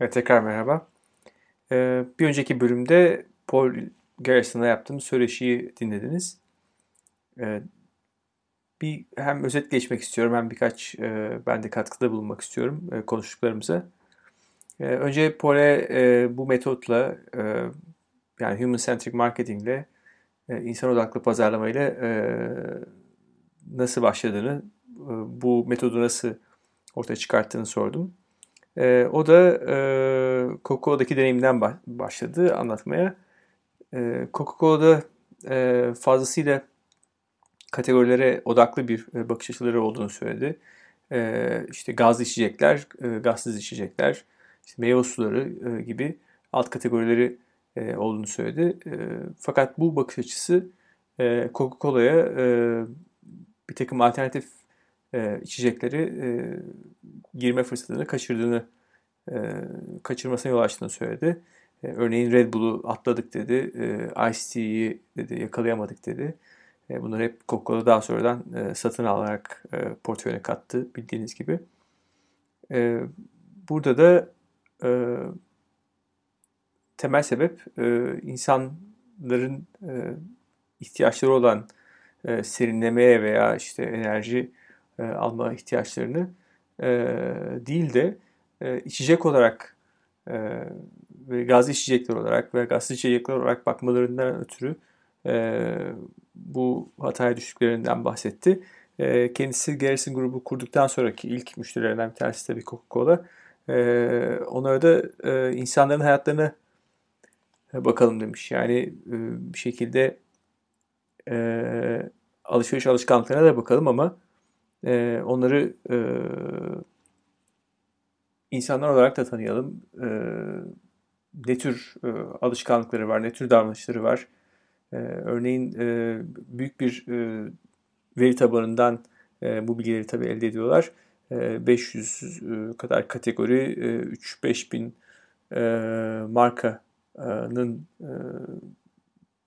Evet, tekrar merhaba. Ee, bir önceki bölümde Paul Garrison'la yaptığım söyleşiyi dinlediniz. Ee, bir hem özet geçmek istiyorum hem birkaç e, ben de katkıda bulunmak istiyorum e, konuştuklarımıza. E, önce Paul'e e, bu metotla e, yani human centric marketingle e, insan odaklı pazarlamayla e, nasıl başladığını, e, bu metodu nasıl ortaya çıkarttığını sordum. E, o da e, Coca-Cola'daki deneyiminden başladı anlatmaya. E, Coca-Cola'da e, fazlasıyla kategorilere odaklı bir e, bakış açıları olduğunu söyledi. E, işte gazlı içecekler, e, gazsız içecekler, işte meyve suları e, gibi alt kategorileri e, olduğunu söyledi. E, fakat bu bakış açısı e, Coca-Cola'ya e, bir takım alternatif e, içecekleri e, girme fırsatını kaçırdığını e, kaçırmasına yol açtığını söyledi. E, örneğin Red Bull'u atladık dedi, e, Ice Tea'yi dedi yakalayamadık dedi. E, bunları hep Coca-Cola daha sonradan e, satın alarak e, portföyüne kattı bildiğiniz gibi. E, burada da e, temel sebep e, insanların e, ihtiyaçları olan e, serinlemeye veya işte enerji e, alma ihtiyaçlarını e, değil de e, içecek olarak e, ve gazlı içecekler olarak ve gazlı içecekler olarak bakmalarından ötürü e, bu hataya düştüklerinden bahsetti. E, kendisi Garrison grubu kurduktan sonraki ilk müşterilerinden bir tanesi tabii Coca-Cola. E, onlara da e, insanların hayatlarına bakalım demiş. Yani e, bir şekilde e, alışveriş alışkanlıklarına da bakalım ama e, onları e, insanlar olarak da tanıyalım. E, ne tür e, alışkanlıkları var, ne tür davranışları var. E, örneğin e, büyük bir e, veri tabanından e, bu bilgileri tabii elde ediyorlar. E, 500 e, kadar kategori, e, 3-5 bin e, markanın e,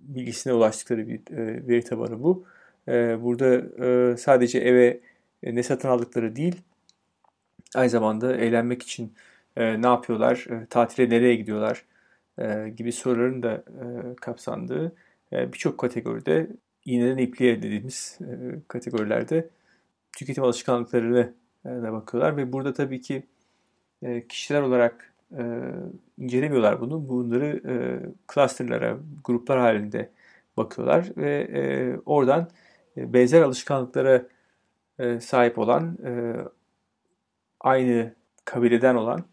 bilgisine ulaştıkları bir e, veri tabanı bu. E, burada e, sadece eve ne satın aldıkları değil, aynı zamanda eğlenmek için e, ne yapıyorlar, e, tatile nereye gidiyorlar e, gibi soruların da e, kapsandığı e, birçok kategoride iğneden ipliğe dediğimiz e, kategorilerde tüketim alışkanlıklarına e, da bakıyorlar ve burada tabii ki e, kişiler olarak e, incelemiyorlar bunu. Bunları e, clusterlara, gruplar halinde bakıyorlar ve e, oradan e, benzer alışkanlıklara e, sahip olan, e, aynı kabileden olan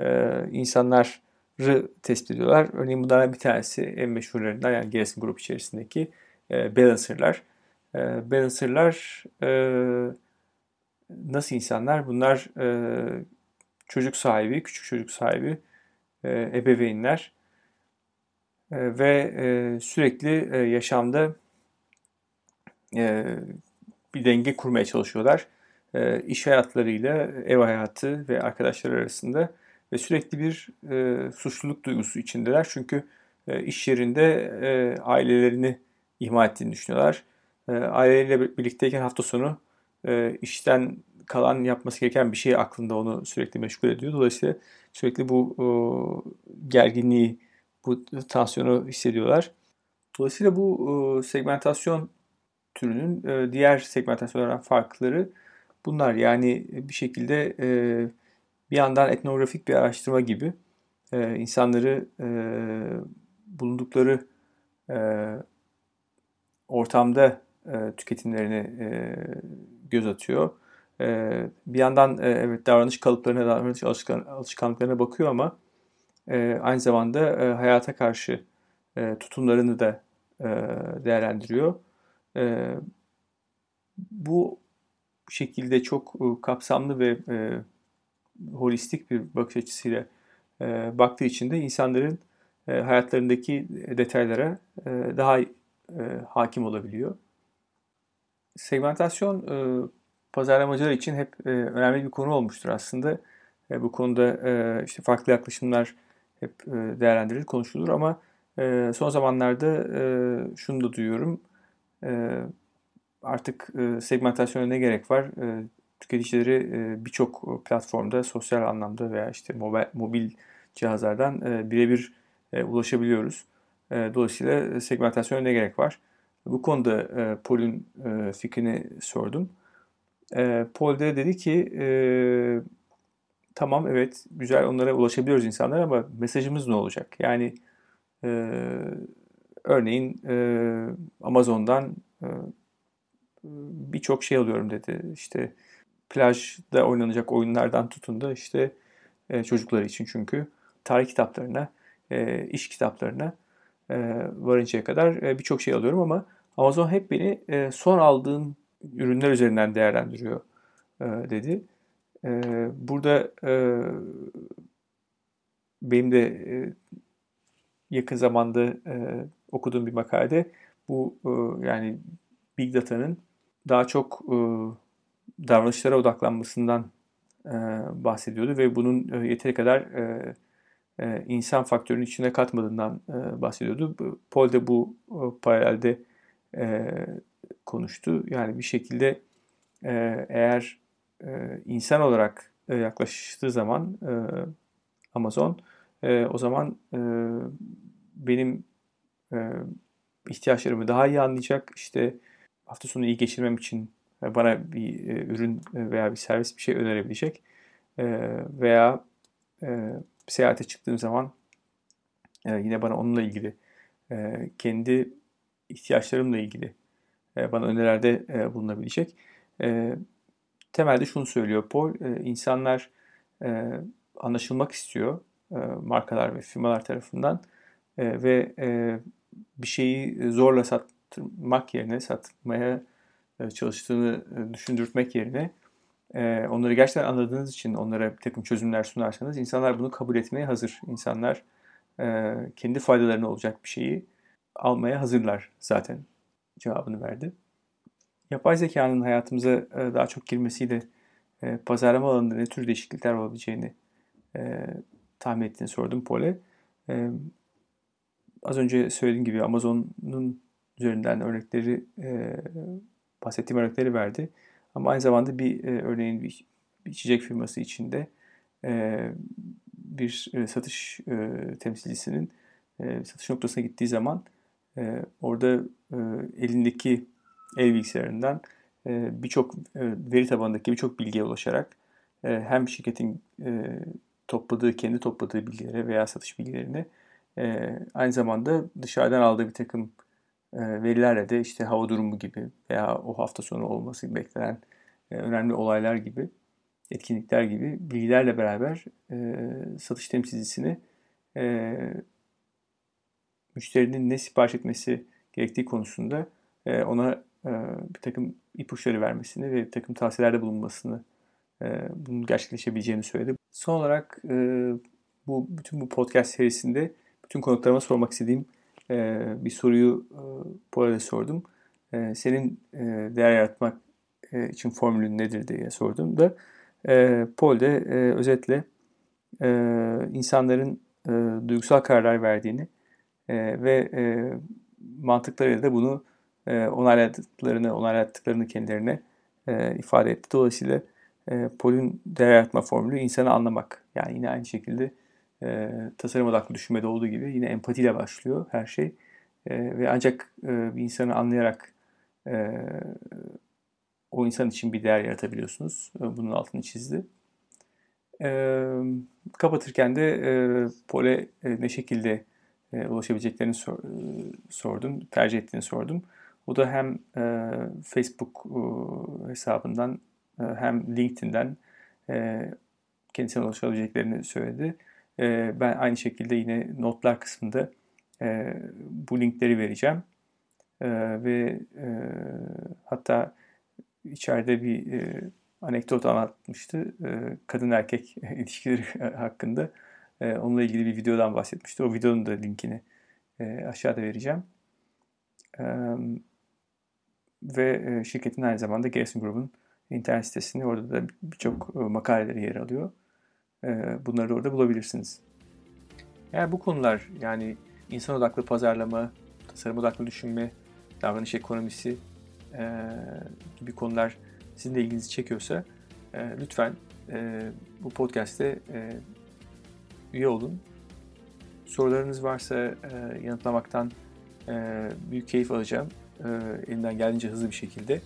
e, insanları tespit ediyorlar. Örneğin bunlardan bir tanesi en meşhurlarından yani Garrison grup içerisindeki e, Balancer'lar. E, Balancer'lar e, nasıl insanlar? Bunlar e, çocuk sahibi, küçük çocuk sahibi e, ebeveynler e, ve e, sürekli e, yaşamda e, bir denge kurmaya çalışıyorlar. E, iş hayatlarıyla ev hayatı ve arkadaşlar arasında ve sürekli bir e, suçluluk duygusu içindeler. Çünkü e, iş yerinde e, ailelerini ihmal ettiğini düşünüyorlar. E, aileleriyle birlikteyken hafta sonu e, işten kalan yapması gereken bir şey aklında onu sürekli meşgul ediyor. Dolayısıyla sürekli bu e, gerginliği, bu tansiyonu hissediyorlar. Dolayısıyla bu e, segmentasyon türünün e, diğer segmentasyonlardan farkları bunlar. Yani bir şekilde e, bir yandan etnografik bir araştırma gibi e, insanları e, bulundukları e, ortamda e, tüketimlerini e, göz atıyor. E, bir yandan e, evet davranış kalıplarına, davranış alışkan, alışkanlıklarına bakıyor ama e, aynı zamanda e, hayata karşı e, tutumlarını da e, değerlendiriyor. E, bu şekilde çok e, kapsamlı ve e, holistik bir bakış açısıyla e, baktığı için de insanların e, hayatlarındaki detaylara e, daha e, hakim olabiliyor. Segmentasyon e, pazarlamacılar için hep e, önemli bir konu olmuştur aslında. E, bu konuda e, işte farklı yaklaşımlar hep e, değerlendirilir, konuşulur ama e, son zamanlarda e, şunu da duyuyorum. Artık segmentasyona ne gerek var? Tüketicileri birçok platformda sosyal anlamda veya işte mobil, mobil cihazlardan birebir ulaşabiliyoruz. Dolayısıyla segmentasyona ne gerek var? Bu konuda Paul'ün fikrini sordum. Paul de dedi ki tamam evet güzel onlara ulaşabiliyoruz insanlar ama mesajımız ne olacak? Yani örneğin Amazon'dan birçok şey alıyorum dedi. İşte plajda oynanacak oyunlardan tutun da işte e, çocukları için çünkü tarih kitaplarına, e, iş kitaplarına e, varıncaya kadar e, birçok şey alıyorum ama Amazon hep beni e, son aldığım ürünler üzerinden değerlendiriyor e, dedi. E, burada e, benim de e, yakın zamanda e, okuduğum bir makalede bu e, yani Big Data'nın daha çok e, davranışlara odaklanmasından e, bahsediyordu ve bunun e, yeteri kadar e, e, insan faktörünün içine katmadığından e, bahsediyordu. Paul de bu e, paralelde e, konuştu. Yani bir şekilde e, eğer e, insan olarak e, yaklaştığı zaman e, Amazon e, o zaman e, benim e, ihtiyaçlarımı daha iyi anlayacak. İşte hafta sonu iyi geçirmem için bana bir ürün veya bir servis bir şey önerebilecek. Veya seyahate çıktığım zaman yine bana onunla ilgili kendi ihtiyaçlarımla ilgili bana önerilerde bulunabilecek. Temelde şunu söylüyor Paul, insanlar e, anlaşılmak istiyor markalar ve firmalar tarafından ve bir şeyi zorla satmak yerine satmaya e, çalıştığını e, düşündürtmek yerine e, onları gerçekten anladığınız için onlara bir takım çözümler sunarsanız insanlar bunu kabul etmeye hazır. İnsanlar kendi faydalarına olacak bir şeyi almaya hazırlar zaten cevabını verdi. Yapay zekanın hayatımıza daha çok girmesiyle pazarlama alanında ne tür değişiklikler olabileceğini tahmin ettiğini sordum Pole. Az önce söylediğim gibi Amazon'un üzerinden örnekleri bahsettiğim örnekleri verdi. Ama aynı zamanda bir e, örneğin bir, bir içecek firması içinde e, bir e, satış e, temsilcisinin e, satış noktasına gittiği zaman e, orada e, elindeki el bilgisayarından e, birçok e, veri tabanındaki birçok bilgiye ulaşarak e, hem şirketin e, topladığı, kendi topladığı bilgilere veya satış bilgilerine e, aynı zamanda dışarıdan aldığı bir takım ee, verilerle de işte hava durumu gibi veya o hafta sonu olması beklenen e, önemli olaylar gibi, etkinlikler gibi bilgilerle beraber e, satış temsilcisini e, müşterinin ne sipariş etmesi gerektiği konusunda ona bir takım ipuçları vermesini ve bir takım tavsiyelerde bulunmasını bunun gerçekleşebileceğini söyledi. Son olarak bu bütün bu podcast serisinde bütün konuklarıma sormak istediğim e, bir soruyu e, Paul'a sordum. E, senin e, değer yaratmak e, için formülün nedir diye sordum da e, Paul de e, özetle e, insanların e, duygusal kararlar verdiğini e, ve e, mantıklarıyla da bunu e, onayladıklarını, onaylattıklarını kendilerine e, ifade etti. Dolayısıyla e, Paul'ün değer yaratma formülü insanı anlamak. Yani yine aynı şekilde e, tasarım odaklı düşünmede olduğu gibi yine empatiyle başlıyor her şey. E, ve ancak e, bir insanı anlayarak e, o insan için bir değer yaratabiliyorsunuz. E, bunun altını çizdi. E, kapatırken de e, Pole e, ne şekilde e, ulaşabileceklerini sor, e, sordum, tercih ettiğini sordum. O da hem e, Facebook e, hesabından e, hem LinkedIn'den e, kendisine ulaşabileceklerini söyledi. Ee, ben aynı şekilde yine notlar kısmında e, bu linkleri vereceğim. Ee, ve e, hatta içeride bir e, anekdot anlatmıştı. kadın erkek ilişkileri hakkında. onunla ilgili bir videodan bahsetmişti. O videonun da linkini aşağıda vereceğim. ve şirketin aynı zamanda Gerson Group'un internet sitesinde orada da birçok makaleleri yer alıyor. Ee, bunları da orada bulabilirsiniz. Eğer bu konular yani insan odaklı pazarlama, tasarım odaklı düşünme, davranış ekonomisi e, gibi konular sizin de ilginizi çekiyorsa e, lütfen e, bu podcast'te üye olun. Sorularınız varsa yanıtlamaktan büyük keyif alacağım. Elimden geldiğince hızlı bir şekilde.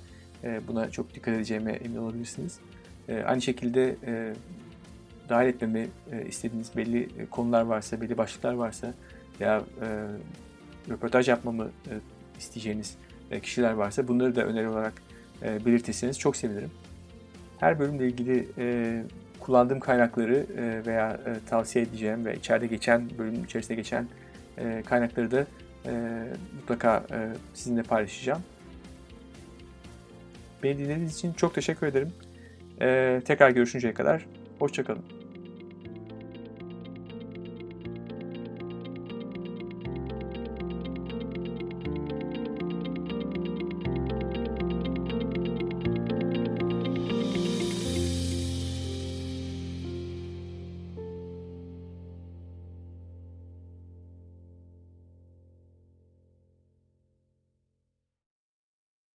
Buna çok dikkat edeceğime emin olabilirsiniz. Aynı şekilde dahil etmemi e, istediğiniz belli e, konular varsa, belli başlıklar varsa veya e, röportaj yapmamı e, isteyeceğiniz e, kişiler varsa bunları da öneri olarak e, belirtirseniz çok sevinirim. Her bölümle ilgili e, kullandığım kaynakları e, veya e, tavsiye edeceğim ve içeride geçen, bölümün içerisinde geçen e, kaynakları da e, mutlaka e, sizinle paylaşacağım. Beni dinlediğiniz için çok teşekkür ederim. E, tekrar görüşünceye kadar hoşçakalın.